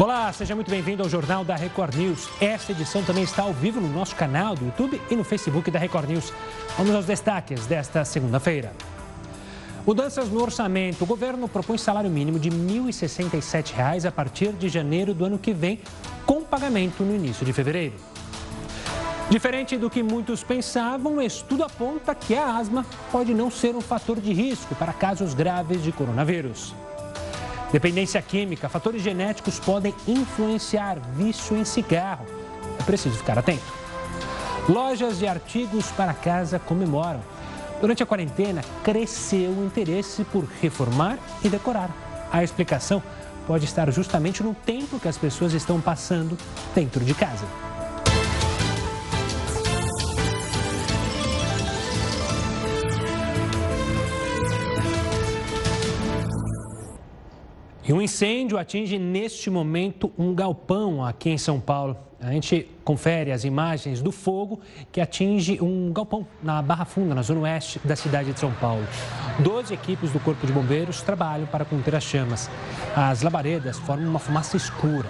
Olá, seja muito bem-vindo ao Jornal da Record News. Esta edição também está ao vivo no nosso canal do YouTube e no Facebook da Record News. Vamos aos destaques desta segunda-feira. Mudanças no orçamento. O governo propõe salário mínimo de R$ 1.067 a partir de janeiro do ano que vem, com pagamento no início de fevereiro. Diferente do que muitos pensavam, o estudo aponta que a asma pode não ser um fator de risco para casos graves de coronavírus. Dependência química, fatores genéticos podem influenciar vício em cigarro. É preciso ficar atento. Lojas de artigos para casa comemoram. Durante a quarentena, cresceu o interesse por reformar e decorar. A explicação pode estar justamente no tempo que as pessoas estão passando dentro de casa. E um incêndio atinge neste momento um galpão aqui em São Paulo. A gente confere as imagens do fogo que atinge um galpão na Barra Funda, na zona oeste da cidade de São Paulo. Doze equipes do Corpo de Bombeiros trabalham para conter as chamas. As labaredas formam uma fumaça escura.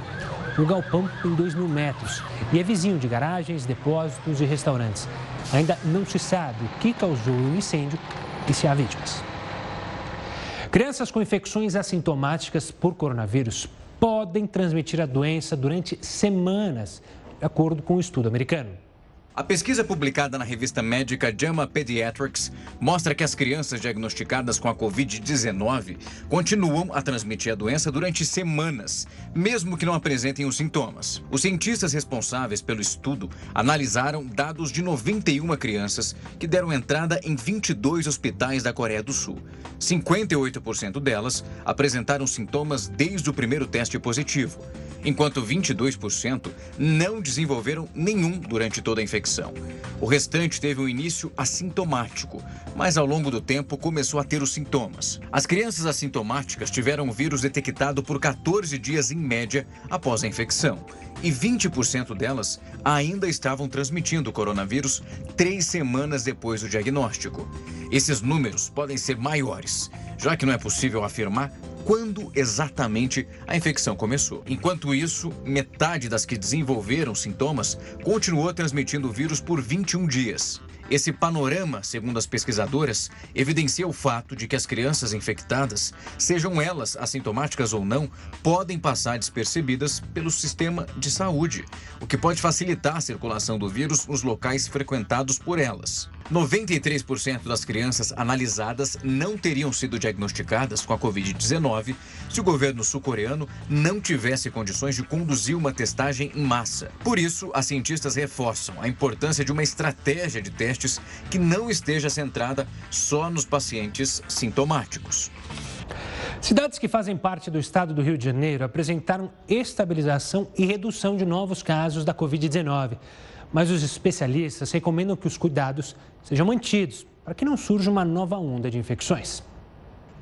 O galpão tem 2 mil metros e é vizinho de garagens, depósitos e restaurantes. Ainda não se sabe o que causou o incêndio e se há vítimas. Crianças com infecções assintomáticas por coronavírus podem transmitir a doença durante semanas, de acordo com um estudo americano. A pesquisa publicada na revista médica JAMA Pediatrics mostra que as crianças diagnosticadas com a Covid-19 continuam a transmitir a doença durante semanas, mesmo que não apresentem os sintomas. Os cientistas responsáveis pelo estudo analisaram dados de 91 crianças que deram entrada em 22 hospitais da Coreia do Sul. 58% delas apresentaram sintomas desde o primeiro teste positivo enquanto 22% não desenvolveram nenhum durante toda a infecção. O restante teve um início assintomático, mas ao longo do tempo começou a ter os sintomas. As crianças assintomáticas tiveram o vírus detectado por 14 dias em média após a infecção, e 20% delas ainda estavam transmitindo o coronavírus três semanas depois do diagnóstico. Esses números podem ser maiores, já que não é possível afirmar quando exatamente a infecção começou. Enquanto isso, metade das que desenvolveram sintomas continuou transmitindo o vírus por 21 dias. Esse panorama, segundo as pesquisadoras, evidencia o fato de que as crianças infectadas, sejam elas assintomáticas ou não, podem passar despercebidas pelo sistema de saúde, o que pode facilitar a circulação do vírus nos locais frequentados por elas. 93% das crianças analisadas não teriam sido diagnosticadas com a Covid-19 se o governo sul-coreano não tivesse condições de conduzir uma testagem em massa. Por isso, as cientistas reforçam a importância de uma estratégia de testes que não esteja centrada só nos pacientes sintomáticos. Cidades que fazem parte do estado do Rio de Janeiro apresentaram estabilização e redução de novos casos da Covid-19 mas os especialistas recomendam que os cuidados sejam mantidos para que não surja uma nova onda de infecções.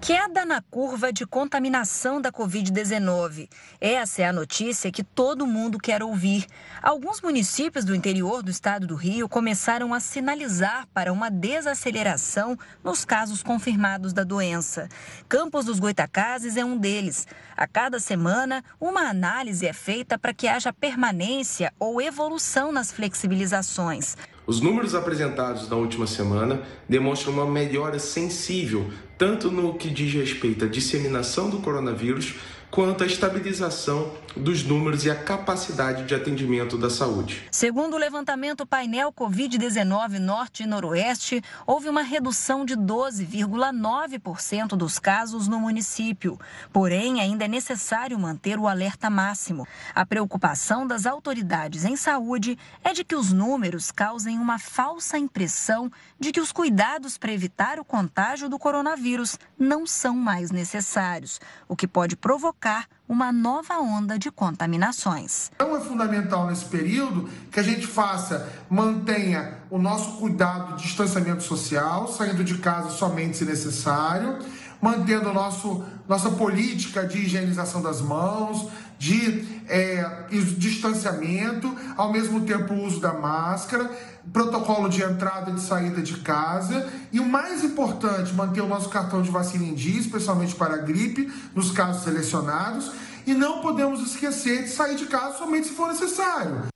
Queda na curva de contaminação da Covid-19. Essa é a notícia que todo mundo quer ouvir. Alguns municípios do interior do estado do Rio começaram a sinalizar para uma desaceleração nos casos confirmados da doença. Campos dos Goitacazes é um deles. A cada semana, uma análise é feita para que haja permanência ou evolução nas flexibilizações. Os números apresentados na última semana demonstram uma melhora sensível, tanto no que diz respeito à disseminação do coronavírus, quanto à estabilização dos números e a capacidade de atendimento da saúde. Segundo o levantamento painel Covid-19 Norte e Noroeste, houve uma redução de 12,9% dos casos no município. Porém, ainda é necessário manter o alerta máximo. A preocupação das autoridades em saúde é de que os números causem uma falsa impressão de que os cuidados para evitar o contágio do coronavírus não são mais necessários, o que pode provocar uma nova onda de contaminações. Então é fundamental nesse período que a gente faça, mantenha o nosso cuidado de distanciamento social, saindo de casa somente se necessário, mantendo nosso, nossa política de higienização das mãos, de é, distanciamento, ao mesmo tempo o uso da máscara, protocolo de entrada e de saída de casa e o mais importante, manter o nosso cartão de vacina em dia, especialmente para a gripe, nos casos selecionados, e não podemos esquecer de sair de casa somente se for necessário.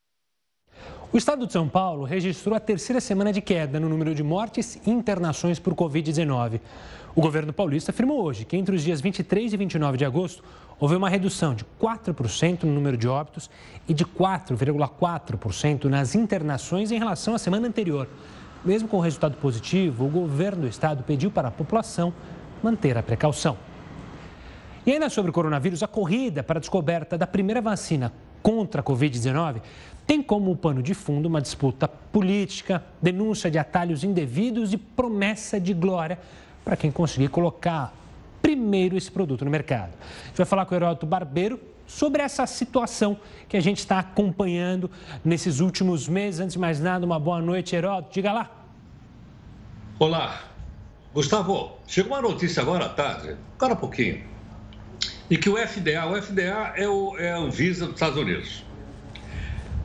O estado de São Paulo registrou a terceira semana de queda no número de mortes e internações por Covid-19. O governo paulista afirmou hoje que entre os dias 23 e 29 de agosto houve uma redução de 4% no número de óbitos e de 4,4% nas internações em relação à semana anterior. Mesmo com o resultado positivo, o governo do estado pediu para a população manter a precaução. E ainda sobre o coronavírus, a corrida para a descoberta da primeira vacina contra a Covid-19 tem como pano de fundo uma disputa política, denúncia de atalhos indevidos e promessa de glória para quem conseguir colocar primeiro esse produto no mercado. A gente vai falar com o Heródoto Barbeiro sobre essa situação que a gente está acompanhando nesses últimos meses. Antes de mais nada, uma boa noite, Heródoto. Diga lá. Olá. Gustavo, chegou uma notícia agora à tarde, agora há pouquinho, e que o FDA, o FDA é, o, é a Anvisa dos Estados Unidos,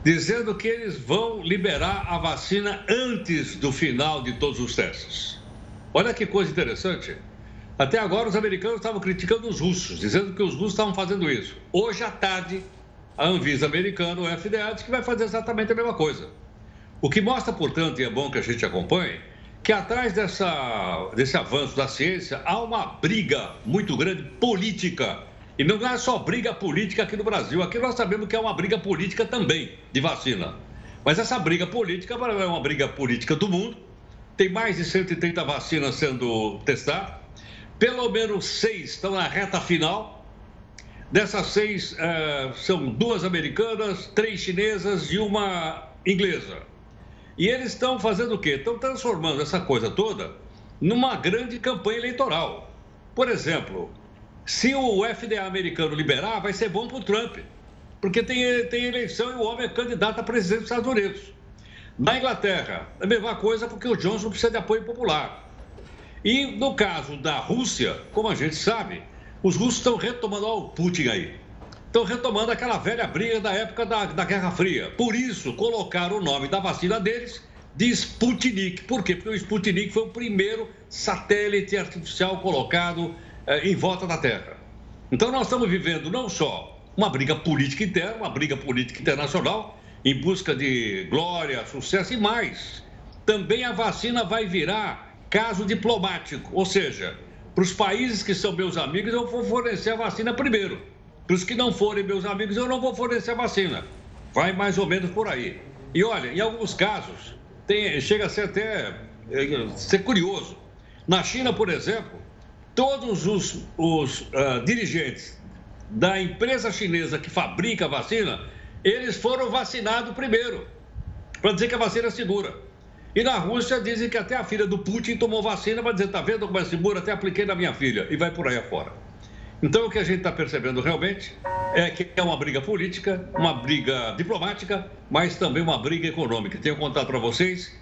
dizendo que eles vão liberar a vacina antes do final de todos os testes. Olha que coisa interessante. Até agora, os americanos estavam criticando os russos, dizendo que os russos estavam fazendo isso. Hoje à tarde, a Anvisa americana, o FDA, diz que vai fazer exatamente a mesma coisa. O que mostra, portanto, e é bom que a gente acompanhe, que atrás dessa, desse avanço da ciência há uma briga muito grande política. E não é só briga política aqui no Brasil. Aqui nós sabemos que é uma briga política também de vacina. Mas essa briga política é uma briga política do mundo. Tem mais de 130 vacinas sendo testadas. Pelo menos seis estão na reta final. Dessas seis, uh, são duas americanas, três chinesas e uma inglesa. E eles estão fazendo o quê? Estão transformando essa coisa toda numa grande campanha eleitoral. Por exemplo, se o FDA americano liberar, vai ser bom para o Trump, porque tem, tem eleição e o homem é candidato a presidente dos Estados Unidos. Na Inglaterra, a mesma coisa, porque o Johnson precisa de apoio popular. E no caso da Rússia, como a gente sabe, os russos estão retomando, olha o Putin aí, estão retomando aquela velha briga da época da, da Guerra Fria. Por isso, colocaram o nome da vacina deles de Sputnik. Por quê? Porque o Sputnik foi o primeiro satélite artificial colocado eh, em volta da Terra. Então, nós estamos vivendo não só uma briga política interna, uma briga política internacional, em busca de glória, sucesso e mais. Também a vacina vai virar caso diplomático, ou seja, para os países que são meus amigos, eu vou fornecer a vacina primeiro. Para os que não forem meus amigos, eu não vou fornecer a vacina. Vai mais ou menos por aí. E olha, em alguns casos, tem, chega a ser até é, ser curioso. Na China, por exemplo, todos os, os uh, dirigentes da empresa chinesa que fabrica a vacina, eles foram vacinados primeiro, para dizer que a vacina é segura. E na Rússia dizem que até a filha do Putin tomou vacina para dizer, tá vendo como é seguro? Até apliquei na minha filha. E vai por aí afora. Então o que a gente está percebendo realmente é que é uma briga política, uma briga diplomática, mas também uma briga econômica. Tenho contado para vocês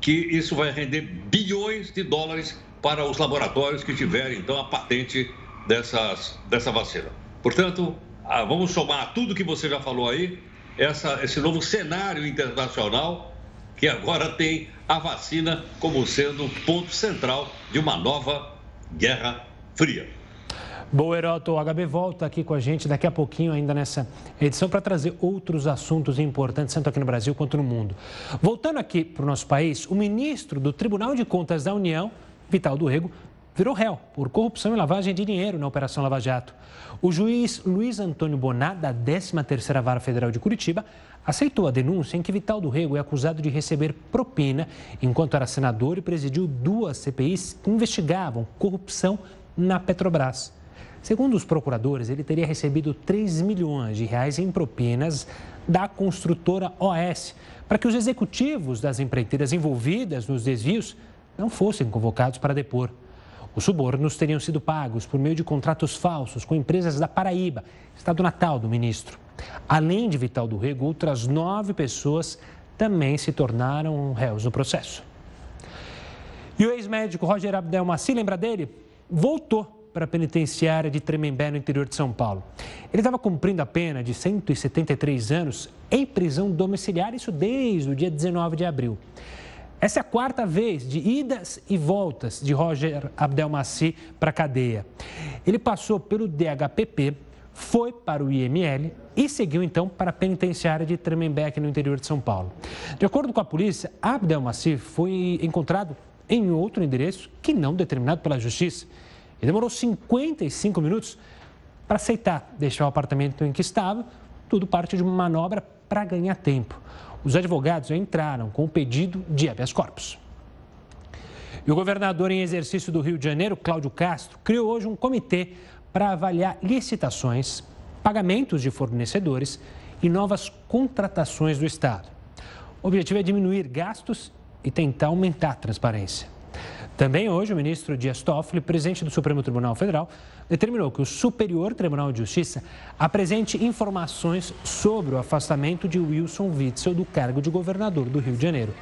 que isso vai render bilhões de dólares para os laboratórios que tiverem então a patente dessas, dessa vacina. Portanto, ah, vamos somar tudo que você já falou aí, essa, esse novo cenário internacional que agora tem a vacina como sendo o ponto central de uma nova Guerra Fria. Boa, Heroto. O HB volta aqui com a gente daqui a pouquinho, ainda nessa edição, para trazer outros assuntos importantes, tanto aqui no Brasil quanto no mundo. Voltando aqui para o nosso país, o ministro do Tribunal de Contas da União, Vital do Rego, virou réu por corrupção e lavagem de dinheiro na Operação Lava Jato. O juiz Luiz Antônio Boná, da 13ª Vara Federal de Curitiba, aceitou a denúncia em que Vital do Rego é acusado de receber propina enquanto era senador e presidiu duas CPIs que investigavam corrupção na Petrobras. Segundo os procuradores, ele teria recebido 3 milhões de reais em propinas da construtora OS para que os executivos das empreiteiras envolvidas nos desvios não fossem convocados para depor. Os subornos teriam sido pagos por meio de contratos falsos com empresas da Paraíba, estado natal do ministro. Além de Vital do Rego, outras nove pessoas também se tornaram réus no processo. E o ex-médico Roger Abdelmaci, lembra dele? Voltou para a penitenciária de Tremembé, no interior de São Paulo. Ele estava cumprindo a pena de 173 anos em prisão domiciliar, isso desde o dia 19 de abril. Essa é a quarta vez de idas e voltas de Roger Abdelmaci para a cadeia. Ele passou pelo DHPP, foi para o IML e seguiu então para a penitenciária de Tremembé, no interior de São Paulo. De acordo com a polícia, Abdelmacir foi encontrado em outro endereço que não determinado pela justiça. E demorou 55 minutos para aceitar deixar o apartamento em que estava, tudo parte de uma manobra para ganhar tempo. Os advogados entraram com o pedido de habeas corpus. E o governador em exercício do Rio de Janeiro, Cláudio Castro, criou hoje um comitê para avaliar licitações, pagamentos de fornecedores e novas contratações do Estado. O objetivo é diminuir gastos e tentar aumentar a transparência. Também hoje, o ministro Dias Toffoli, presidente do Supremo Tribunal Federal, determinou que o Superior Tribunal de Justiça apresente informações sobre o afastamento de Wilson Witzel do cargo de governador do Rio de Janeiro.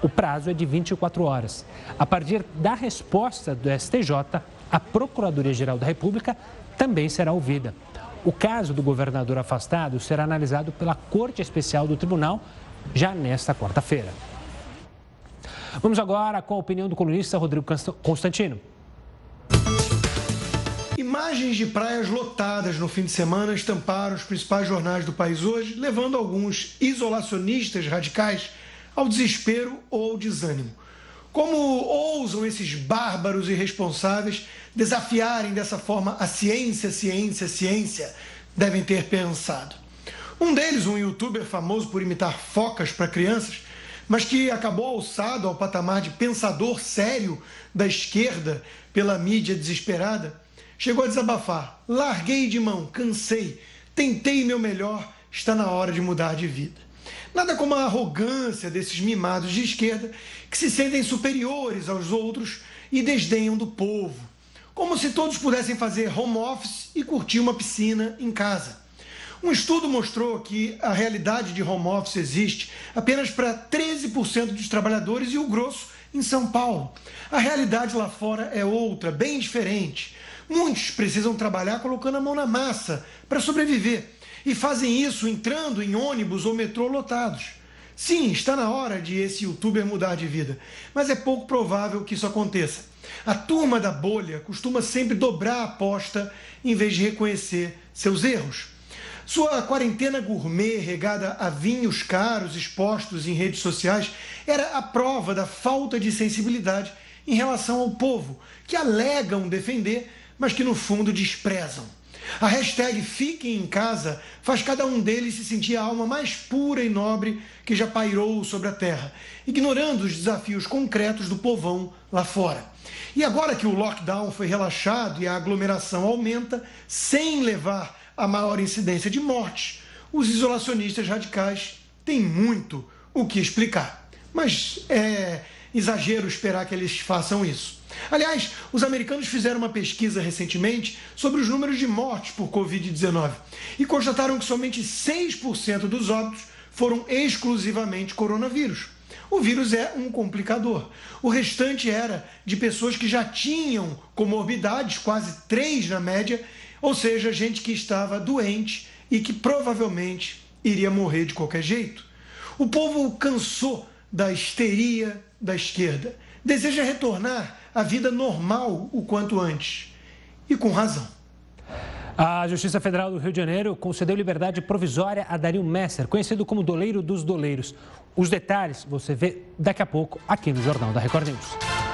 O prazo é de 24 horas. A partir da resposta do STJ, a Procuradoria-Geral da República também será ouvida. O caso do governador afastado será analisado pela Corte Especial do Tribunal já nesta quarta-feira. Vamos agora com a opinião do colunista Rodrigo Constantino. Imagens de praias lotadas no fim de semana estamparam os principais jornais do país hoje, levando alguns isolacionistas radicais ao desespero ou desânimo. Como ousam esses bárbaros irresponsáveis desafiarem dessa forma a ciência, ciência, ciência? Devem ter pensado. Um deles, um youtuber famoso por imitar focas para crianças, mas que acabou alçado ao patamar de pensador sério da esquerda pela mídia desesperada, chegou a desabafar: larguei de mão, cansei, tentei meu melhor, está na hora de mudar de vida. Nada como a arrogância desses mimados de esquerda que se sentem superiores aos outros e desdenham do povo. Como se todos pudessem fazer home office e curtir uma piscina em casa. Um estudo mostrou que a realidade de home office existe apenas para 13% dos trabalhadores e o grosso em São Paulo. A realidade lá fora é outra, bem diferente. Muitos precisam trabalhar colocando a mão na massa para sobreviver e fazem isso entrando em ônibus ou metrô lotados. Sim, está na hora de esse youtuber mudar de vida, mas é pouco provável que isso aconteça. A turma da bolha costuma sempre dobrar a aposta em vez de reconhecer seus erros. Sua quarentena gourmet regada a vinhos caros expostos em redes sociais era a prova da falta de sensibilidade em relação ao povo, que alegam defender, mas que no fundo desprezam. A hashtag Fiquem em Casa faz cada um deles se sentir a alma mais pura e nobre que já pairou sobre a terra, ignorando os desafios concretos do povão lá fora. E agora que o lockdown foi relaxado e a aglomeração aumenta, sem levar a maior incidência de mortes, os isolacionistas radicais têm muito o que explicar. Mas é exagero esperar que eles façam isso. Aliás, os americanos fizeram uma pesquisa recentemente sobre os números de mortes por Covid-19 e constataram que somente 6% dos óbitos foram exclusivamente coronavírus. O vírus é um complicador. O restante era de pessoas que já tinham comorbidades, quase três na média, ou seja, gente que estava doente e que provavelmente iria morrer de qualquer jeito. O povo cansou da histeria da esquerda, deseja retornar a vida normal o quanto antes. E com razão. A Justiça Federal do Rio de Janeiro concedeu liberdade provisória a Dario Messer, conhecido como Doleiro dos Doleiros. Os detalhes você vê daqui a pouco aqui no Jornal da Record News.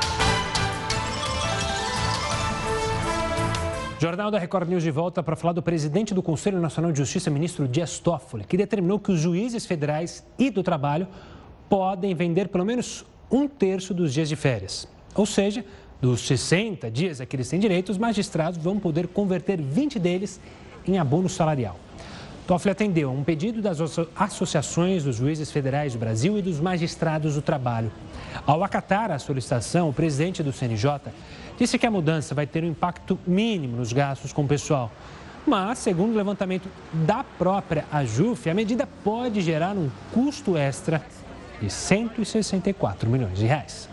Jornal da Record News de volta para falar do presidente do Conselho Nacional de Justiça, ministro Dias Toffoli, que determinou que os juízes federais e do trabalho podem vender pelo menos um terço dos dias de férias. Ou seja, dos 60 dias a que eles têm direito, os magistrados vão poder converter 20 deles em abono salarial. Toffoli atendeu a um pedido das associações dos juízes federais do Brasil e dos magistrados do trabalho. Ao acatar a solicitação, o presidente do CNJ disse que a mudança vai ter um impacto mínimo nos gastos com o pessoal. Mas, segundo o levantamento da própria AJUF, a medida pode gerar um custo extra de 164 milhões de reais.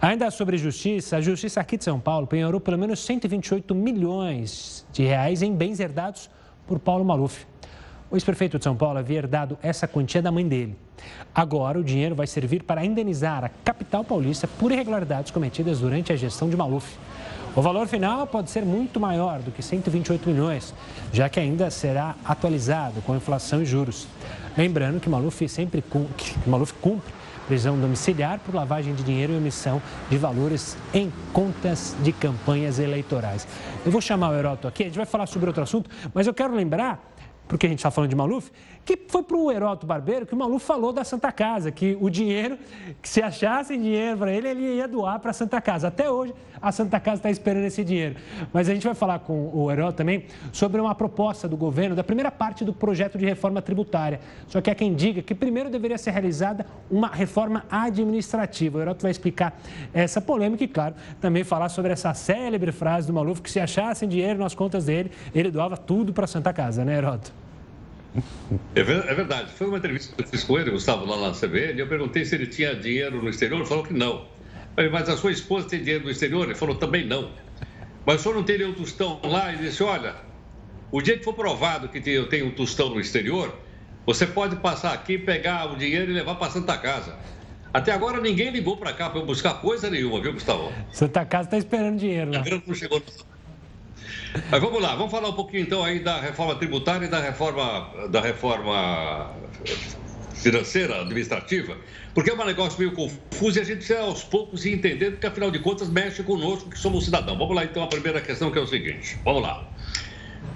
Ainda sobre justiça, a Justiça aqui de São Paulo penhorou pelo menos 128 milhões de reais em bens herdados por Paulo Maluf. O ex-prefeito de São Paulo havia herdado essa quantia da mãe dele. Agora, o dinheiro vai servir para indenizar a capital paulista por irregularidades cometidas durante a gestão de Maluf. O valor final pode ser muito maior do que 128 milhões, já que ainda será atualizado com inflação e juros. Lembrando que Maluf sempre que Maluf cumpre prisão domiciliar por lavagem de dinheiro e emissão de valores em contas de campanhas eleitorais. Eu vou chamar o Heroto aqui, a gente vai falar sobre outro assunto, mas eu quero lembrar porque a gente está falando de Maluf, que foi para o Heroto Barbeiro que o Maluf falou da Santa Casa, que o dinheiro, que se achasse dinheiro para ele, ele ia doar para a Santa Casa. Até hoje, a Santa Casa está esperando esse dinheiro. Mas a gente vai falar com o Heroto também sobre uma proposta do governo da primeira parte do projeto de reforma tributária. Só que há quem diga que primeiro deveria ser realizada uma reforma administrativa. O Heroto vai explicar essa polêmica e, claro, também falar sobre essa célebre frase do Maluf que se achassem dinheiro nas contas dele, ele doava tudo para a Santa Casa, né, Heroto? É, é verdade. Foi uma entrevista que eu fiz com ele, Gustavo, lá na CBN, e eu perguntei se ele tinha dinheiro no exterior, ele falou que não. Mas a sua esposa tem dinheiro no exterior? Ele falou, também não. Mas o senhor não tem nenhum tostão lá? Ele disse, olha, o dia que for provado que eu tenho um tostão no exterior, você pode passar aqui, pegar o dinheiro e levar para Santa Casa. Até agora ninguém ligou para cá para eu buscar coisa nenhuma, viu, Gustavo? Santa Casa está esperando dinheiro lá. A não chegou mas vamos lá, vamos falar um pouquinho então aí da reforma tributária e da reforma, da reforma financeira, administrativa, porque é um negócio meio confuso e a gente precisa aos poucos ir entendendo, porque afinal de contas mexe conosco que somos cidadãos. Vamos lá então a primeira questão que é o seguinte, vamos lá.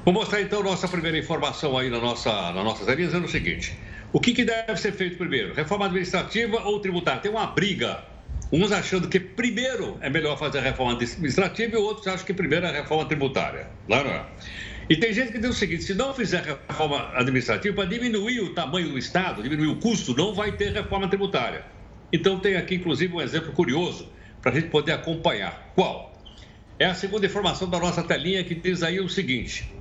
Vou mostrar então nossa primeira informação aí na nossa, na nossa telinha, dizendo o seguinte. O que, que deve ser feito primeiro? Reforma administrativa ou tributária? Tem uma briga Uns achando que primeiro é melhor fazer a reforma administrativa e outros acham que primeiro é a reforma tributária. Lá não é. E tem gente que diz o seguinte: se não fizer reforma administrativa, para diminuir o tamanho do Estado, diminuir o custo, não vai ter reforma tributária. Então, tem aqui, inclusive, um exemplo curioso para a gente poder acompanhar. Qual? É a segunda informação da nossa telinha que diz aí o seguinte: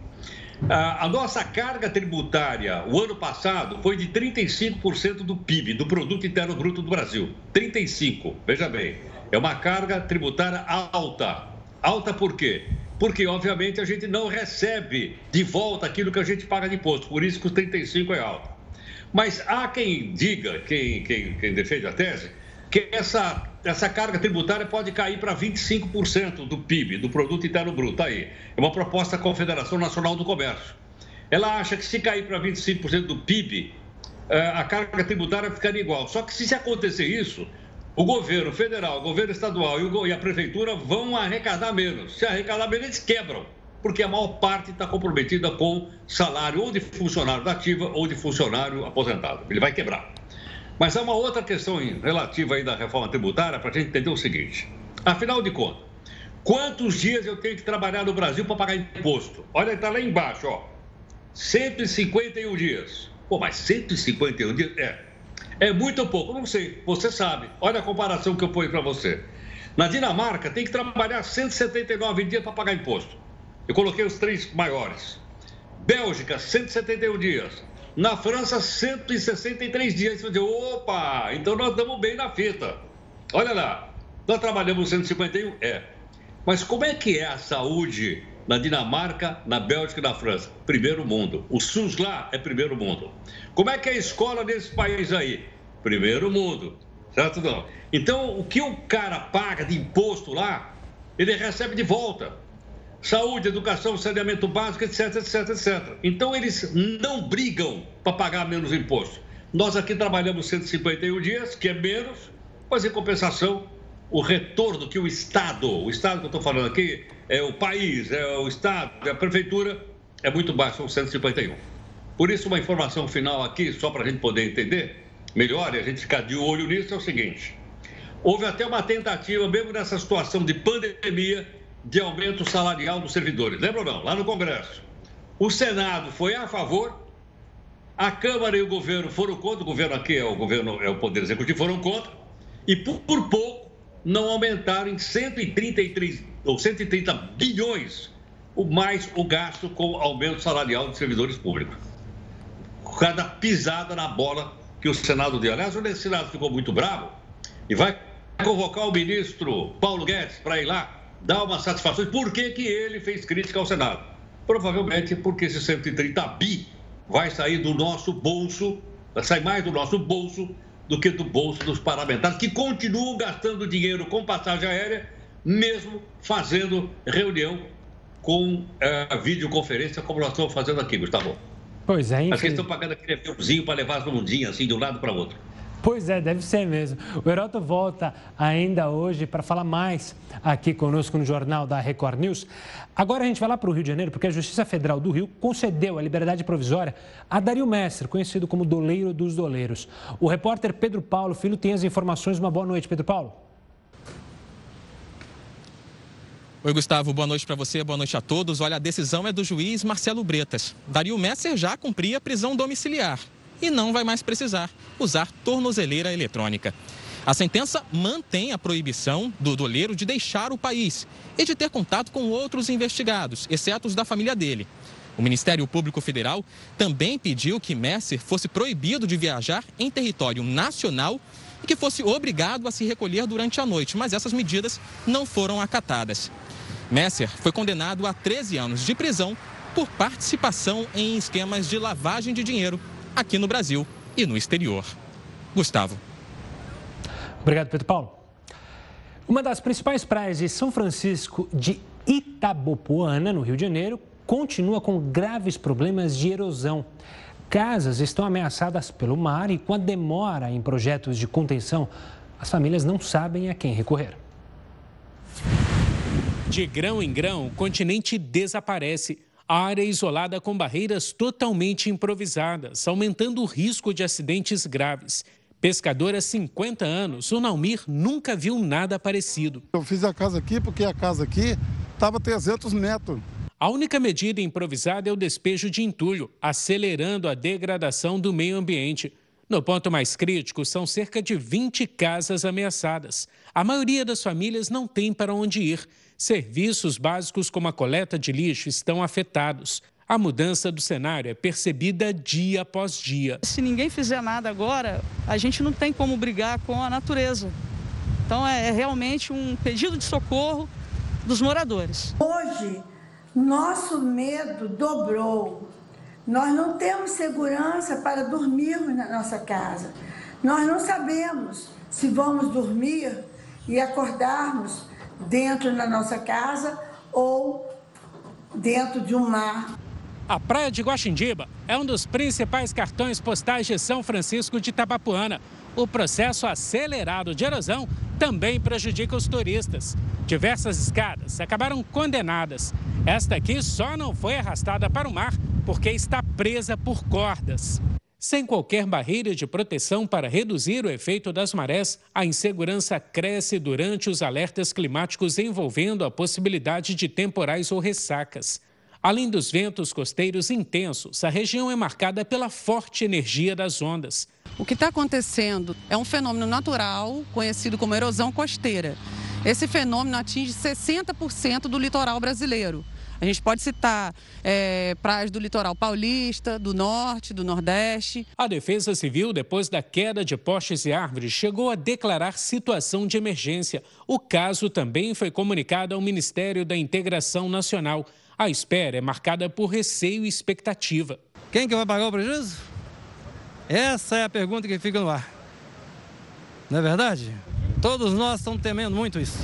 a nossa carga tributária, o ano passado, foi de 35% do PIB, do Produto Interno Bruto do Brasil. 35%, veja bem. É uma carga tributária alta. Alta por quê? Porque, obviamente, a gente não recebe de volta aquilo que a gente paga de imposto. Por isso que os 35% é alta. Mas há quem diga, quem, quem, quem defende a tese, que essa, essa carga tributária pode cair para 25% do PIB, do Produto Interno Bruto. Tá aí. É uma proposta da Confederação Nacional do Comércio. Ela acha que se cair para 25% do PIB, eh, a carga tributária ficaria igual. Só que se acontecer isso, o governo federal, o governo estadual e a prefeitura vão arrecadar menos. Se arrecadar menos, eles quebram, porque a maior parte está comprometida com salário ou de funcionário da ativa ou de funcionário aposentado. Ele vai quebrar. Mas há uma outra questão relativa aí da reforma tributária para a gente entender o seguinte. Afinal de contas, quantos dias eu tenho que trabalhar no Brasil para pagar imposto? Olha, está lá embaixo, ó. 151 dias. Pô, mas 151 dias? É. É muito pouco, não sei. Você sabe. Olha a comparação que eu ponho para você. Na Dinamarca, tem que trabalhar 179 dias para pagar imposto. Eu coloquei os três maiores. Bélgica, 171 dias. Na França, 163 dias. Você diz, opa, então nós estamos bem na fita. Olha lá, nós trabalhamos 151? É. Mas como é que é a saúde na Dinamarca, na Bélgica e na França? Primeiro mundo. O SUS lá é primeiro mundo. Como é que é a escola nesse país aí? Primeiro mundo. Certo não? Então, o que o cara paga de imposto lá, ele recebe de volta saúde, educação, saneamento básico, etc, etc, etc. Então, eles não brigam para pagar menos imposto. Nós aqui trabalhamos 151 dias, que é menos, mas em compensação, o retorno que o Estado, o Estado que eu estou falando aqui, é o país, é o Estado, é a Prefeitura, é muito baixo, são 151. Por isso, uma informação final aqui, só para a gente poder entender melhor e a gente ficar de olho nisso, é o seguinte: houve até uma tentativa, mesmo nessa situação de pandemia, de aumento salarial dos servidores. Lembra ou não? Lá no Congresso. O Senado foi a favor, a Câmara e o governo foram contra, o governo aqui é o governo, é o Poder Executivo, foram contra, e por, por pouco não aumentaram em 133 ou 130 bilhões o mais o gasto com aumento salarial dos servidores públicos. Cada pisada na bola que o Senado deu. Aliás, o Senado ficou muito bravo e vai convocar o ministro Paulo Guedes para ir lá dar uma satisfação. Por que, que ele fez crítica ao Senado? Provavelmente porque esse 130 bi vai sair do nosso bolso, vai sair mais do nosso bolso do que do bolso dos parlamentares, que continuam gastando dinheiro com passagem aérea, mesmo fazendo reunião com uh, videoconferência, como nós estamos fazendo aqui, Gustavo. Pois é, enfim. Acho que eles estão pagando aquele aviãozinho para levar as mundinhas assim de um lado para o outro. Pois é, deve ser mesmo. O Heroto volta ainda hoje para falar mais aqui conosco no Jornal da Record News. Agora a gente vai lá para o Rio de Janeiro, porque a Justiça Federal do Rio concedeu a liberdade provisória a Dario Mestre, conhecido como Doleiro dos Doleiros. O repórter Pedro Paulo Filho tem as informações. Uma boa noite, Pedro Paulo. Oi, Gustavo, boa noite para você, boa noite a todos. Olha, a decisão é do juiz Marcelo Bretas. Dario Messer já cumpria prisão domiciliar e não vai mais precisar usar tornozeleira eletrônica. A sentença mantém a proibição do doleiro de deixar o país e de ter contato com outros investigados, exceto os da família dele. O Ministério Público Federal também pediu que Messer fosse proibido de viajar em território nacional e que fosse obrigado a se recolher durante a noite, mas essas medidas não foram acatadas. Messer foi condenado a 13 anos de prisão por participação em esquemas de lavagem de dinheiro aqui no Brasil e no exterior. Gustavo. Obrigado, Pedro Paulo. Uma das principais praias de São Francisco de Itabopoana, no Rio de Janeiro, continua com graves problemas de erosão. Casas estão ameaçadas pelo mar e, com a demora em projetos de contenção, as famílias não sabem a quem recorrer. De grão em grão, o continente desaparece. A área é isolada com barreiras totalmente improvisadas, aumentando o risco de acidentes graves. Pescador há 50 anos, o Naumir nunca viu nada parecido. Eu fiz a casa aqui porque a casa aqui estava 300 metros. A única medida improvisada é o despejo de entulho, acelerando a degradação do meio ambiente. No ponto mais crítico, são cerca de 20 casas ameaçadas. A maioria das famílias não tem para onde ir Serviços básicos como a coleta de lixo estão afetados. A mudança do cenário é percebida dia após dia. Se ninguém fizer nada agora, a gente não tem como brigar com a natureza. Então é, é realmente um pedido de socorro dos moradores. Hoje, nosso medo dobrou. Nós não temos segurança para dormirmos na nossa casa. Nós não sabemos se vamos dormir e acordarmos dentro da nossa casa ou dentro de um mar. A Praia de Guaxindiba é um dos principais cartões postais de São Francisco de Itabapuana. O processo acelerado de erosão também prejudica os turistas. Diversas escadas acabaram condenadas. Esta aqui só não foi arrastada para o mar porque está presa por cordas. Sem qualquer barreira de proteção para reduzir o efeito das marés, a insegurança cresce durante os alertas climáticos envolvendo a possibilidade de temporais ou ressacas. Além dos ventos costeiros intensos, a região é marcada pela forte energia das ondas. O que está acontecendo é um fenômeno natural conhecido como erosão costeira. Esse fenômeno atinge 60% do litoral brasileiro. A gente pode citar é, praias do litoral paulista, do norte, do nordeste. A Defesa Civil, depois da queda de postes e árvores, chegou a declarar situação de emergência. O caso também foi comunicado ao Ministério da Integração Nacional. A espera é marcada por receio e expectativa. Quem que vai pagar o prejuízo? Essa é a pergunta que fica no ar. Não é verdade? Todos nós estamos temendo muito isso.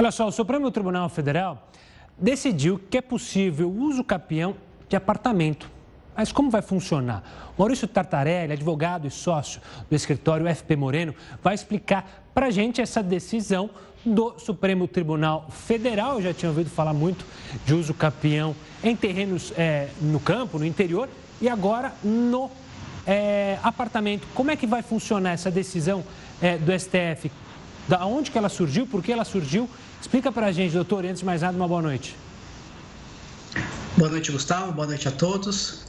Olha só, o Supremo Tribunal Federal decidiu que é possível o uso capião de apartamento. Mas como vai funcionar? Maurício Tartarelli, advogado e sócio do escritório FP Moreno, vai explicar para a gente essa decisão do Supremo Tribunal Federal. Eu já tinha ouvido falar muito de uso capião em terrenos é, no campo, no interior, e agora no é, apartamento. Como é que vai funcionar essa decisão é, do STF? Da onde que ela surgiu? Por que ela surgiu? Explica para a gente, doutor, antes de mais nada, uma boa noite. Boa noite, Gustavo. Boa noite a todos.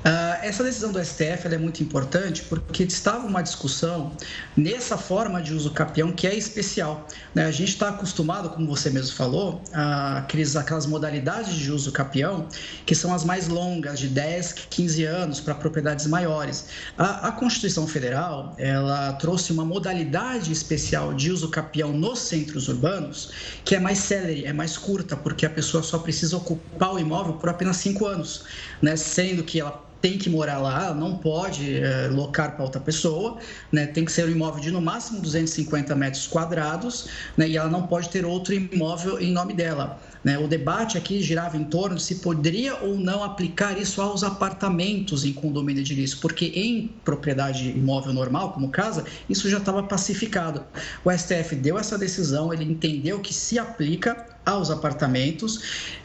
Uh, essa decisão do STF é muito importante porque estava uma discussão nessa forma de uso capião que é especial. Né? A gente está acostumado, como você mesmo falou, a aqueles, aquelas modalidades de uso capião que são as mais longas, de 10, 15 anos para propriedades maiores. A, a, Constituição Federal ela trouxe uma modalidade especial de uso capião nos centros urbanos que é mais célere, é mais curta, porque a pessoa só precisa ocupar o imóvel por apenas 5 anos, né? sendo que ela tem que morar lá, não pode é, locar para outra pessoa, né? tem que ser um imóvel de no máximo 250 metros quadrados né? e ela não pode ter outro imóvel em nome dela. Né? O debate aqui girava em torno de se poderia ou não aplicar isso aos apartamentos em condomínio edilício, porque em propriedade imóvel normal, como casa, isso já estava pacificado. O STF deu essa decisão, ele entendeu que se aplica aos apartamentos.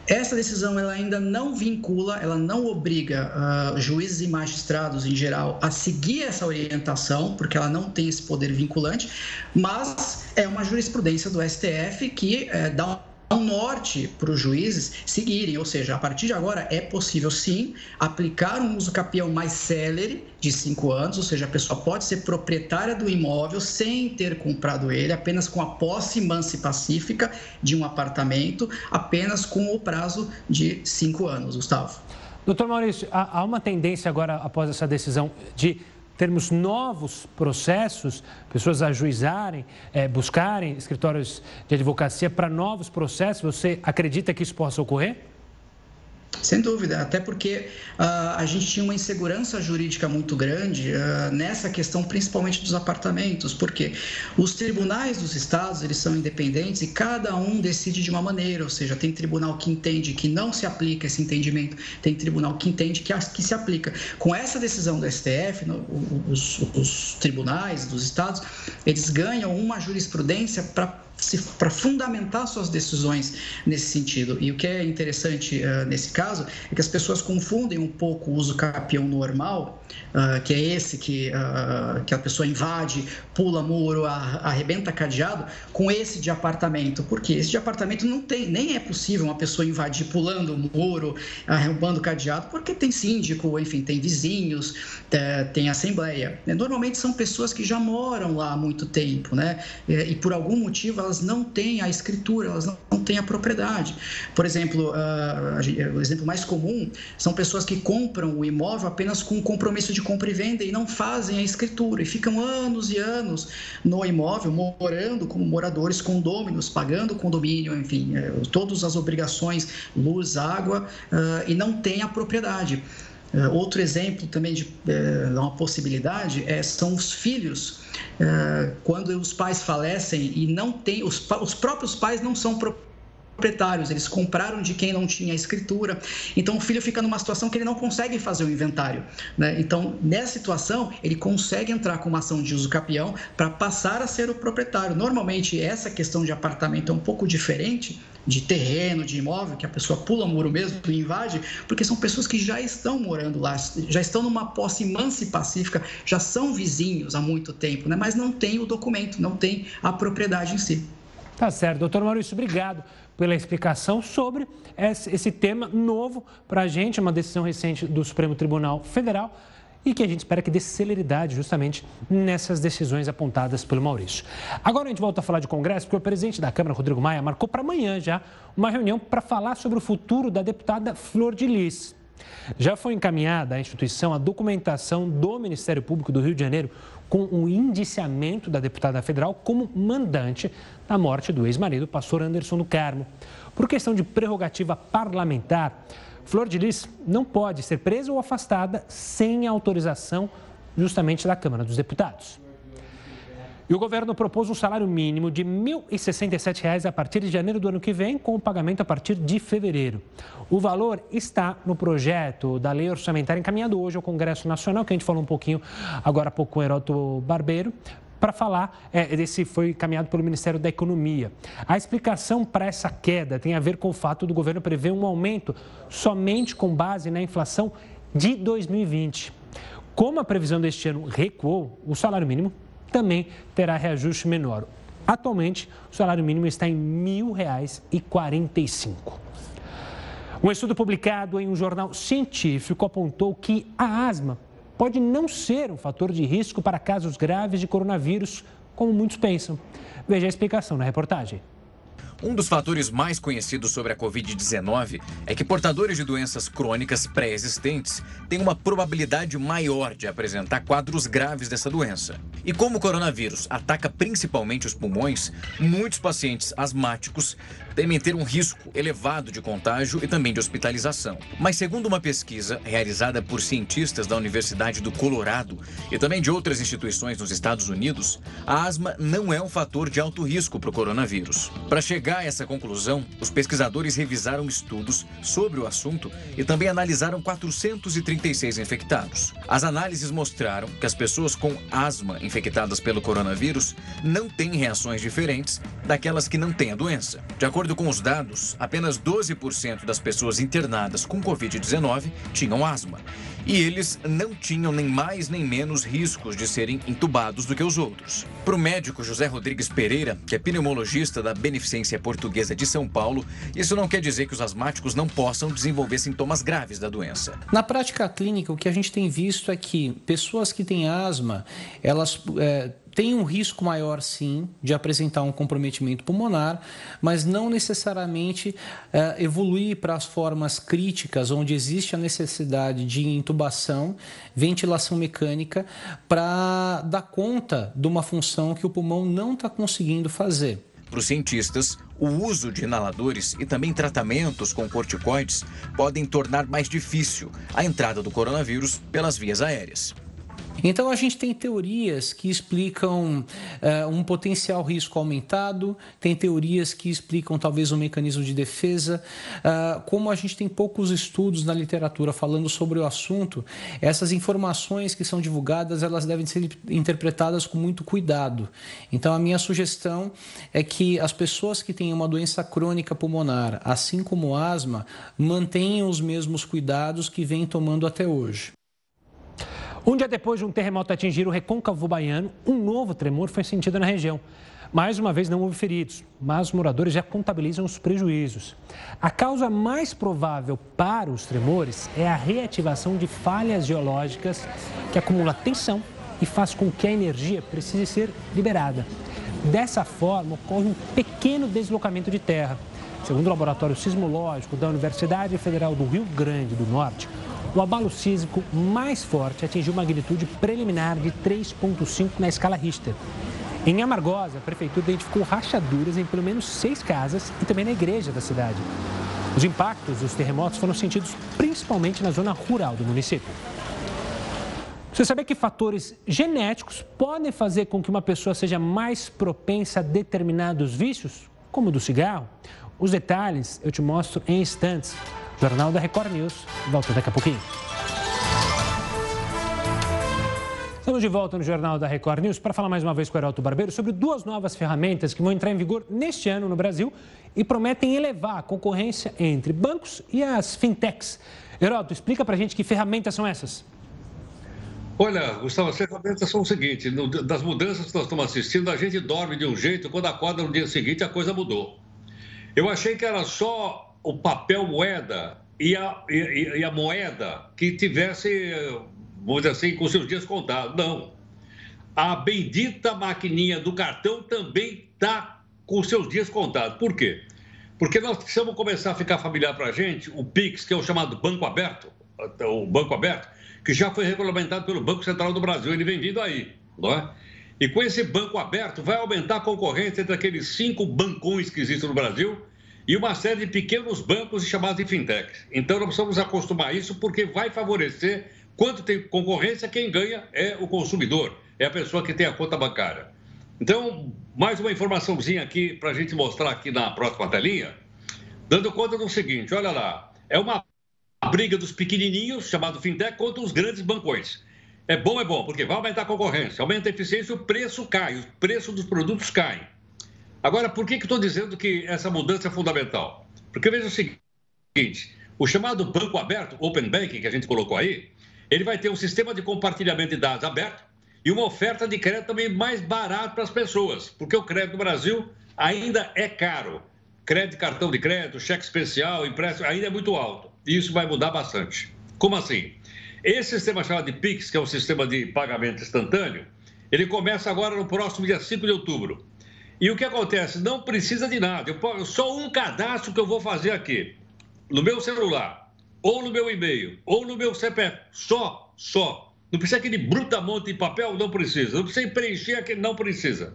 Essa decisão ela ainda não vincula, ela não obriga uh, juízes e magistrados em geral a seguir essa orientação, porque ela não tem esse poder vinculante, mas é uma jurisprudência do STF que uh, dá um norte para os juízes seguirem, ou seja, a partir de agora é possível sim aplicar um uso capião mais célere de cinco anos, ou seja, a pessoa pode ser proprietária do imóvel sem ter comprado ele, apenas com a posse mansa e pacífica de um apartamento, apenas com o prazo de cinco anos, Gustavo. Doutor Maurício, há uma tendência agora, após essa decisão, de termos novos processos, pessoas ajuizarem, é, buscarem escritórios de advocacia para novos processos, você acredita que isso possa ocorrer? Sem dúvida, até porque uh, a gente tinha uma insegurança jurídica muito grande uh, nessa questão, principalmente dos apartamentos, porque os tribunais dos estados eles são independentes e cada um decide de uma maneira, ou seja, tem tribunal que entende que não se aplica esse entendimento, tem tribunal que entende que, que se aplica. Com essa decisão do STF, no, os, os tribunais dos estados, eles ganham uma jurisprudência para para fundamentar suas decisões nesse sentido. E o que é interessante uh, nesse caso é que as pessoas confundem um pouco o uso capião normal, uh, que é esse que, uh, que a pessoa invade, pula muro, arrebenta cadeado, com esse de apartamento. Porque esse de apartamento não tem, nem é possível uma pessoa invadir pulando muro, arrombando cadeado, porque tem síndico, enfim, tem vizinhos, tem assembleia. Normalmente são pessoas que já moram lá há muito tempo, né? E por algum motivo elas não têm a escritura, elas não têm a propriedade. Por exemplo, uh, o exemplo mais comum são pessoas que compram o imóvel apenas com compromisso de compra e venda e não fazem a escritura e ficam anos e anos no imóvel, morando como moradores condôminos, pagando condomínio, enfim, uh, todas as obrigações, luz, água, uh, e não têm a propriedade. Uh, outro exemplo também de uh, uma possibilidade é, são os filhos é, quando os pais falecem e não tem, os, os próprios pais não são proprietários, eles compraram de quem não tinha escritura. Então o filho fica numa situação que ele não consegue fazer o inventário. Né? Então, nessa situação, ele consegue entrar com uma ação de uso capião para passar a ser o proprietário. Normalmente, essa questão de apartamento é um pouco diferente de terreno, de imóvel, que a pessoa pula muro mesmo e invade, porque são pessoas que já estão morando lá, já estão numa posse mansa e pacífica, já são vizinhos há muito tempo, né? mas não tem o documento, não tem a propriedade em si. Tá certo. Doutor Maurício, obrigado pela explicação sobre esse tema novo para a gente, uma decisão recente do Supremo Tribunal Federal e que a gente espera que dê celeridade justamente nessas decisões apontadas pelo Maurício. Agora a gente volta a falar de Congresso, porque o presidente da Câmara, Rodrigo Maia, marcou para amanhã já uma reunião para falar sobre o futuro da deputada Flor de Lis. Já foi encaminhada à instituição a documentação do Ministério Público do Rio de Janeiro com o indiciamento da deputada federal como mandante da morte do ex-marido, pastor Anderson do Carmo. Por questão de prerrogativa parlamentar, Flor de Lis não pode ser presa ou afastada sem autorização justamente da Câmara dos Deputados. E o governo propôs um salário mínimo de R$ 1.067 a partir de janeiro do ano que vem, com o pagamento a partir de fevereiro. O valor está no projeto da lei orçamentária encaminhado hoje ao Congresso Nacional, que a gente falou um pouquinho agora há pouco com o Heroto Barbeiro, para falar, é, esse foi encaminhado pelo Ministério da Economia. A explicação para essa queda tem a ver com o fato do governo prever um aumento somente com base na inflação de 2020. Como a previsão deste ano recuou, o salário mínimo também terá reajuste menor. Atualmente, o salário mínimo está em R$ 1.045. Um estudo publicado em um jornal científico apontou que a asma pode não ser um fator de risco para casos graves de coronavírus, como muitos pensam. Veja a explicação na reportagem. Um dos fatores mais conhecidos sobre a Covid-19 é que portadores de doenças crônicas pré-existentes têm uma probabilidade maior de apresentar quadros graves dessa doença. E como o coronavírus ataca principalmente os pulmões, muitos pacientes asmáticos temem ter um risco elevado de contágio e também de hospitalização. Mas, segundo uma pesquisa realizada por cientistas da Universidade do Colorado e também de outras instituições nos Estados Unidos, a asma não é um fator de alto risco para o coronavírus. Para chegar a essa conclusão, os pesquisadores revisaram estudos sobre o assunto e também analisaram 436 infectados. As análises mostraram que as pessoas com asma infectadas pelo coronavírus não têm reações diferentes daquelas que não têm a doença. De acordo com os dados, apenas 12% das pessoas internadas com Covid-19 tinham asma. E eles não tinham nem mais nem menos riscos de serem entubados do que os outros. Para o médico José Rodrigues Pereira, que é pneumologista da Beneficência Portuguesa de São Paulo, isso não quer dizer que os asmáticos não possam desenvolver sintomas graves da doença. Na prática clínica, o que a gente tem visto é que pessoas que têm asma, elas. É tem um risco maior, sim, de apresentar um comprometimento pulmonar, mas não necessariamente uh, evoluir para as formas críticas, onde existe a necessidade de intubação, ventilação mecânica, para dar conta de uma função que o pulmão não está conseguindo fazer. Para os cientistas, o uso de inaladores e também tratamentos com corticoides podem tornar mais difícil a entrada do coronavírus pelas vias aéreas. Então a gente tem teorias que explicam uh, um potencial risco aumentado, tem teorias que explicam talvez um mecanismo de defesa. Uh, como a gente tem poucos estudos na literatura falando sobre o assunto, essas informações que são divulgadas elas devem ser interpretadas com muito cuidado. Então a minha sugestão é que as pessoas que têm uma doença crônica pulmonar, assim como asma, mantenham os mesmos cuidados que vêm tomando até hoje. Um dia depois de um terremoto atingir o recôncavo baiano, um novo tremor foi sentido na região. Mais uma vez não houve feridos, mas os moradores já contabilizam os prejuízos. A causa mais provável para os tremores é a reativação de falhas geológicas que acumulam tensão e faz com que a energia precise ser liberada. Dessa forma, ocorre um pequeno deslocamento de terra. Segundo o Laboratório Sismológico da Universidade Federal do Rio Grande do Norte, o abalo sísmico mais forte atingiu magnitude preliminar de 3,5 na escala Richter. Em Amargosa, a prefeitura identificou rachaduras em pelo menos seis casas e também na igreja da cidade. Os impactos dos terremotos foram sentidos principalmente na zona rural do município. Você sabia que fatores genéticos podem fazer com que uma pessoa seja mais propensa a determinados vícios, como o do cigarro? Os detalhes eu te mostro em instantes. Jornal da Record News volta daqui a pouquinho. Estamos de volta no Jornal da Record News para falar mais uma vez com o Heraldo Barbeiro sobre duas novas ferramentas que vão entrar em vigor neste ano no Brasil e prometem elevar a concorrência entre bancos e as fintechs. Heraldo, explica para a gente que ferramentas são essas. Olha, Gustavo, as ferramentas são o seguinte: no, das mudanças que nós estamos assistindo, a gente dorme de um jeito, quando acorda no dia seguinte a coisa mudou. Eu achei que era só o papel moeda e a, e, e a moeda que tivesse, vamos dizer assim, com seus dias contados. Não. A bendita maquininha do cartão também está com seus dias contados. Por quê? Porque nós precisamos começar a ficar familiar para a gente o PIX, que é o chamado Banco Aberto, o Banco Aberto, que já foi regulamentado pelo Banco Central do Brasil. Ele vem vindo aí, não é? E com esse banco aberto, vai aumentar a concorrência entre aqueles cinco bancões que existem no Brasil e uma série de pequenos bancos chamados de fintechs. Então, nós precisamos acostumar isso porque vai favorecer, quando tem concorrência, quem ganha é o consumidor, é a pessoa que tem a conta bancária. Então, mais uma informaçãozinha aqui para a gente mostrar aqui na próxima telinha, dando conta do seguinte, olha lá, é uma briga dos pequenininhos, chamado fintech, contra os grandes bancões. É bom, é bom, porque vai aumentar a concorrência, aumenta a eficiência, o preço cai, o preço dos produtos cai. Agora, por que, que estou dizendo que essa mudança é fundamental? Porque veja o seguinte: o chamado banco aberto, Open Banking, que a gente colocou aí, ele vai ter um sistema de compartilhamento de dados aberto e uma oferta de crédito também mais barato para as pessoas, porque o crédito no Brasil ainda é caro. Crédito, cartão de crédito, cheque especial, empréstimo, ainda é muito alto. E isso vai mudar bastante. Como assim? Esse sistema chamado de PIX, que é um sistema de pagamento instantâneo, ele começa agora no próximo dia 5 de outubro. E o que acontece? Não precisa de nada. Eu, só um cadastro que eu vou fazer aqui. No meu celular, ou no meu e-mail, ou no meu CPF. Só, só. Não precisa aquele brutamonte de papel? Não precisa. Não precisa preencher aquele? Não precisa.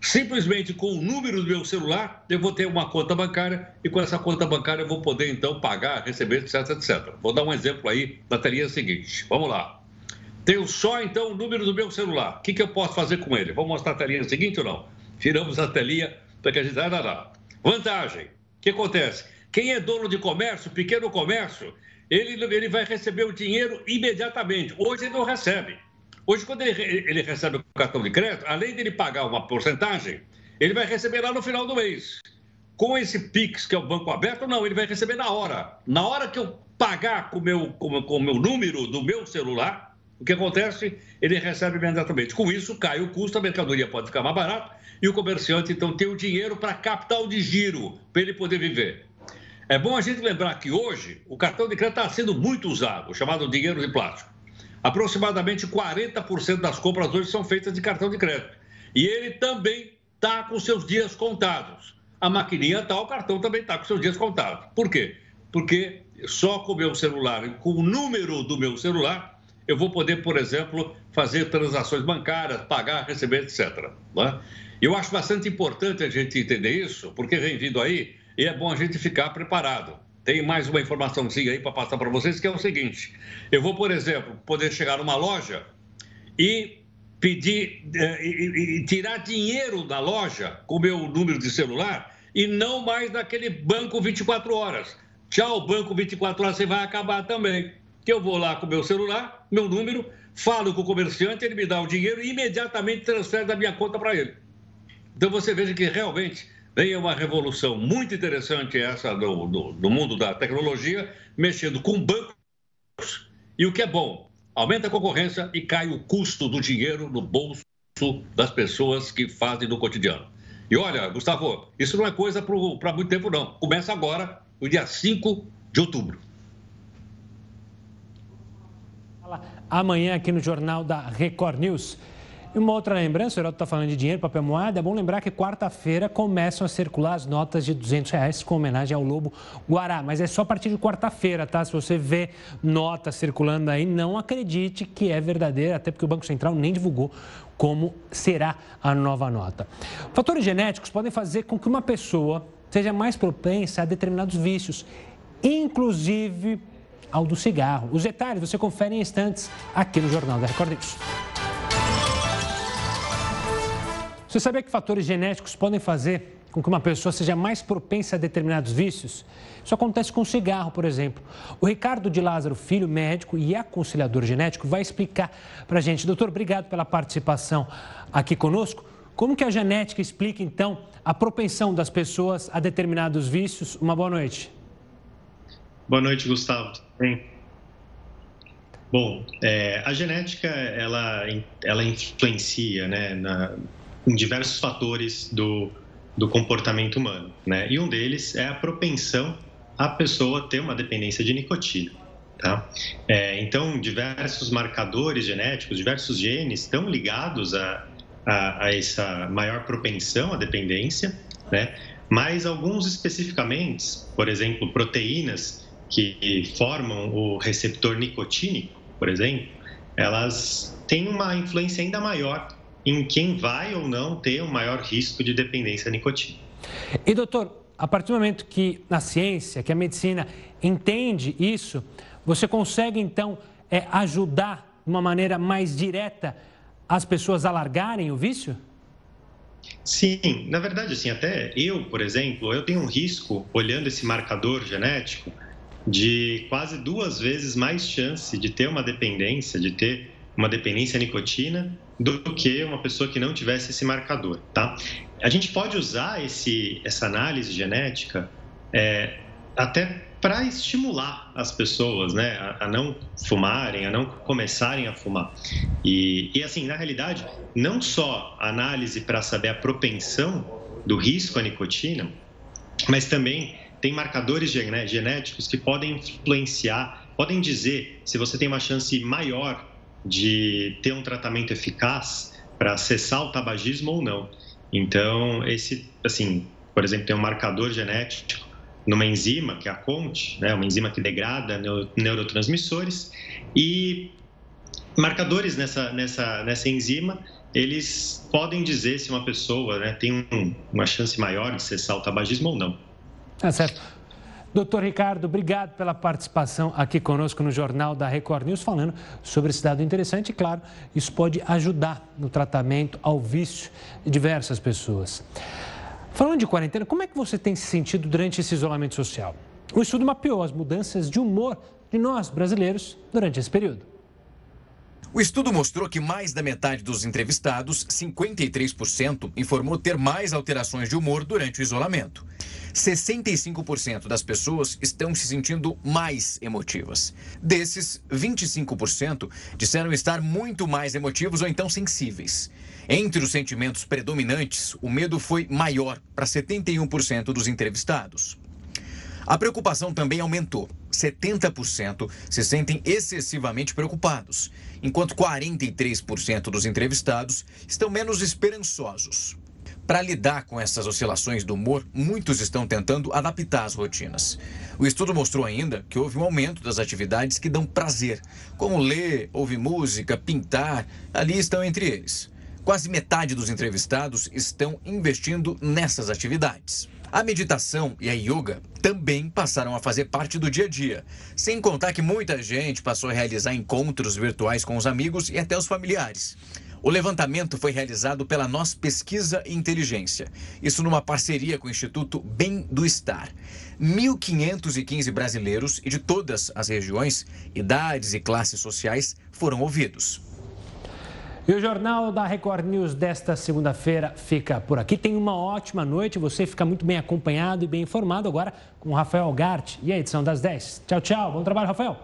Simplesmente com o número do meu celular, eu vou ter uma conta bancária e com essa conta bancária eu vou poder então pagar, receber, etc, etc. Vou dar um exemplo aí na telinha seguinte. Vamos lá. Tenho só então o número do meu celular. O que, que eu posso fazer com ele? Vamos mostrar a telinha seguinte ou não? Tiramos a telinha para que a gente. Não, não. Vantagem. O que acontece? Quem é dono de comércio, pequeno comércio, ele, ele vai receber o dinheiro imediatamente. Hoje ele não recebe. Hoje, quando ele, ele recebe o cartão de crédito, além de ele pagar uma porcentagem, ele vai receber lá no final do mês. Com esse Pix, que é o banco aberto, não, ele vai receber na hora. Na hora que eu pagar com o meu, com, com meu número do meu celular, o que acontece? Ele recebe imediatamente. Com isso, cai o custo, a mercadoria pode ficar mais barata e o comerciante, então, tem o dinheiro para capital de giro, para ele poder viver. É bom a gente lembrar que hoje o cartão de crédito está sendo muito usado, chamado dinheiro de plástico. Aproximadamente 40% das compras hoje são feitas de cartão de crédito. E ele também está com seus dias contados. A maquininha está, o cartão também está com seus dias contados. Por quê? Porque só com o meu celular, com o número do meu celular, eu vou poder, por exemplo, fazer transações bancárias, pagar, receber, etc. É? Eu acho bastante importante a gente entender isso, porque vem vindo aí e é bom a gente ficar preparado. Tem mais uma informaçãozinha aí para passar para vocês, que é o seguinte: eu vou, por exemplo, poder chegar numa loja e pedir eh, e, e tirar dinheiro da loja com o meu número de celular e não mais naquele banco 24 horas. Tchau, banco 24 horas, você vai acabar também. Que eu vou lá com o meu celular, meu número, falo com o comerciante, ele me dá o dinheiro e imediatamente transfere da minha conta para ele. Então você veja que realmente vem uma revolução muito interessante essa do, do, do mundo da tecnologia, mexendo com bancos. E o que é bom, aumenta a concorrência e cai o custo do dinheiro no bolso das pessoas que fazem no cotidiano. E olha, Gustavo, isso não é coisa para muito tempo, não. Começa agora, no dia 5 de outubro. Amanhã aqui no Jornal da Record News. E uma outra lembrança, o Heraldo está falando de dinheiro, papel moeda, é bom lembrar que quarta-feira começam a circular as notas de 200 reais com homenagem ao Lobo Guará, mas é só a partir de quarta-feira, tá? Se você vê notas circulando aí, não acredite que é verdadeira, até porque o Banco Central nem divulgou como será a nova nota. Fatores genéticos podem fazer com que uma pessoa seja mais propensa a determinados vícios, inclusive ao do cigarro. Os detalhes você confere em instantes aqui no Jornal da Record News. Você sabia que fatores genéticos podem fazer com que uma pessoa seja mais propensa a determinados vícios? Isso acontece com o cigarro, por exemplo. O Ricardo de Lázaro Filho, médico e aconselhador genético, vai explicar para a gente. Doutor, obrigado pela participação aqui conosco. Como que a genética explica, então, a propensão das pessoas a determinados vícios? Uma boa noite. Boa noite, Gustavo. Tudo bem? Bom, é, a genética, ela, ela influencia né, na, em diversos fatores do, do comportamento humano, né? E um deles é a propensão a pessoa ter uma dependência de nicotina. Tá? É, então, diversos marcadores genéticos, diversos genes estão ligados a, a, a, essa maior propensão à dependência, né? mas alguns especificamente, por exemplo, proteínas que formam o receptor nicotínico, por exemplo, elas têm uma influência ainda maior em quem vai ou não ter um maior risco de dependência à nicotina. E doutor, a partir do momento que a ciência, que a medicina entende isso, você consegue então é, ajudar de uma maneira mais direta as pessoas a largarem o vício? Sim, na verdade, assim, até eu, por exemplo, eu tenho um risco, olhando esse marcador genético, de quase duas vezes mais chance de ter uma dependência, de ter uma dependência à nicotina do que uma pessoa que não tivesse esse marcador, tá? A gente pode usar esse, essa análise genética é, até para estimular as pessoas, né, a, a, não fumarem, a não começarem a fumar. E, e assim, na realidade, não só análise para saber a propensão do risco à nicotina, mas também tem marcadores genéticos que podem influenciar, podem dizer se você tem uma chance maior de ter um tratamento eficaz para cessar o tabagismo ou não. Então, esse, assim, por exemplo, tem um marcador genético numa enzima, que é a CONT, né, uma enzima que degrada neurotransmissores, e marcadores nessa, nessa, nessa enzima eles podem dizer se uma pessoa né, tem um, uma chance maior de cessar o tabagismo ou não. Tá certo. Doutor Ricardo, obrigado pela participação aqui conosco no Jornal da Record News, falando sobre esse dado interessante. E, claro, isso pode ajudar no tratamento ao vício de diversas pessoas. Falando de quarentena, como é que você tem se sentido durante esse isolamento social? O estudo mapeou as mudanças de humor de nós, brasileiros, durante esse período. O estudo mostrou que mais da metade dos entrevistados, 53%, informou ter mais alterações de humor durante o isolamento. 65% das pessoas estão se sentindo mais emotivas. Desses, 25% disseram estar muito mais emotivos ou então sensíveis. Entre os sentimentos predominantes, o medo foi maior para 71% dos entrevistados. A preocupação também aumentou. 70% se sentem excessivamente preocupados, enquanto 43% dos entrevistados estão menos esperançosos. Para lidar com essas oscilações do humor, muitos estão tentando adaptar as rotinas. O estudo mostrou ainda que houve um aumento das atividades que dão prazer, como ler, ouvir música, pintar, ali estão entre eles. Quase metade dos entrevistados estão investindo nessas atividades. A meditação e a yoga também passaram a fazer parte do dia a dia, sem contar que muita gente passou a realizar encontros virtuais com os amigos e até os familiares. O levantamento foi realizado pela Nós Pesquisa e Inteligência, isso numa parceria com o Instituto Bem do Estar. 1.515 brasileiros e de todas as regiões, idades e classes sociais foram ouvidos. E o Jornal da Record News desta segunda-feira fica por aqui. Tenha uma ótima noite. Você fica muito bem acompanhado e bem informado agora com o Rafael Gart e a edição das 10. Tchau, tchau. Bom trabalho, Rafael.